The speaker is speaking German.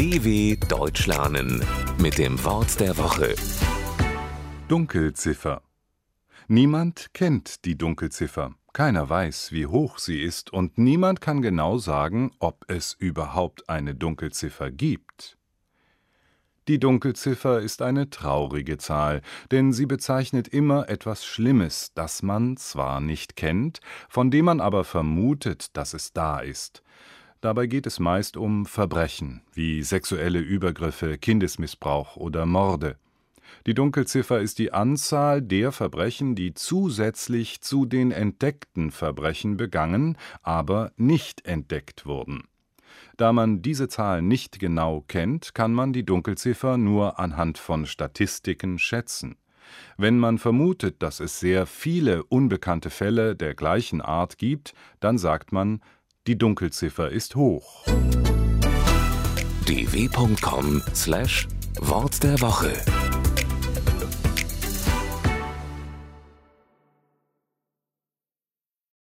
DW Deutsch lernen mit dem Wort der Woche. Dunkelziffer. Niemand kennt die Dunkelziffer. Keiner weiß, wie hoch sie ist, und niemand kann genau sagen, ob es überhaupt eine Dunkelziffer gibt. Die Dunkelziffer ist eine traurige Zahl, denn sie bezeichnet immer etwas Schlimmes, das man zwar nicht kennt, von dem man aber vermutet, dass es da ist. Dabei geht es meist um Verbrechen wie sexuelle Übergriffe, Kindesmissbrauch oder Morde. Die Dunkelziffer ist die Anzahl der Verbrechen, die zusätzlich zu den entdeckten Verbrechen begangen, aber nicht entdeckt wurden. Da man diese Zahl nicht genau kennt, kann man die Dunkelziffer nur anhand von Statistiken schätzen. Wenn man vermutet, dass es sehr viele unbekannte Fälle der gleichen Art gibt, dann sagt man, die Dunkelziffer ist hoch. dw.com/wort der Woche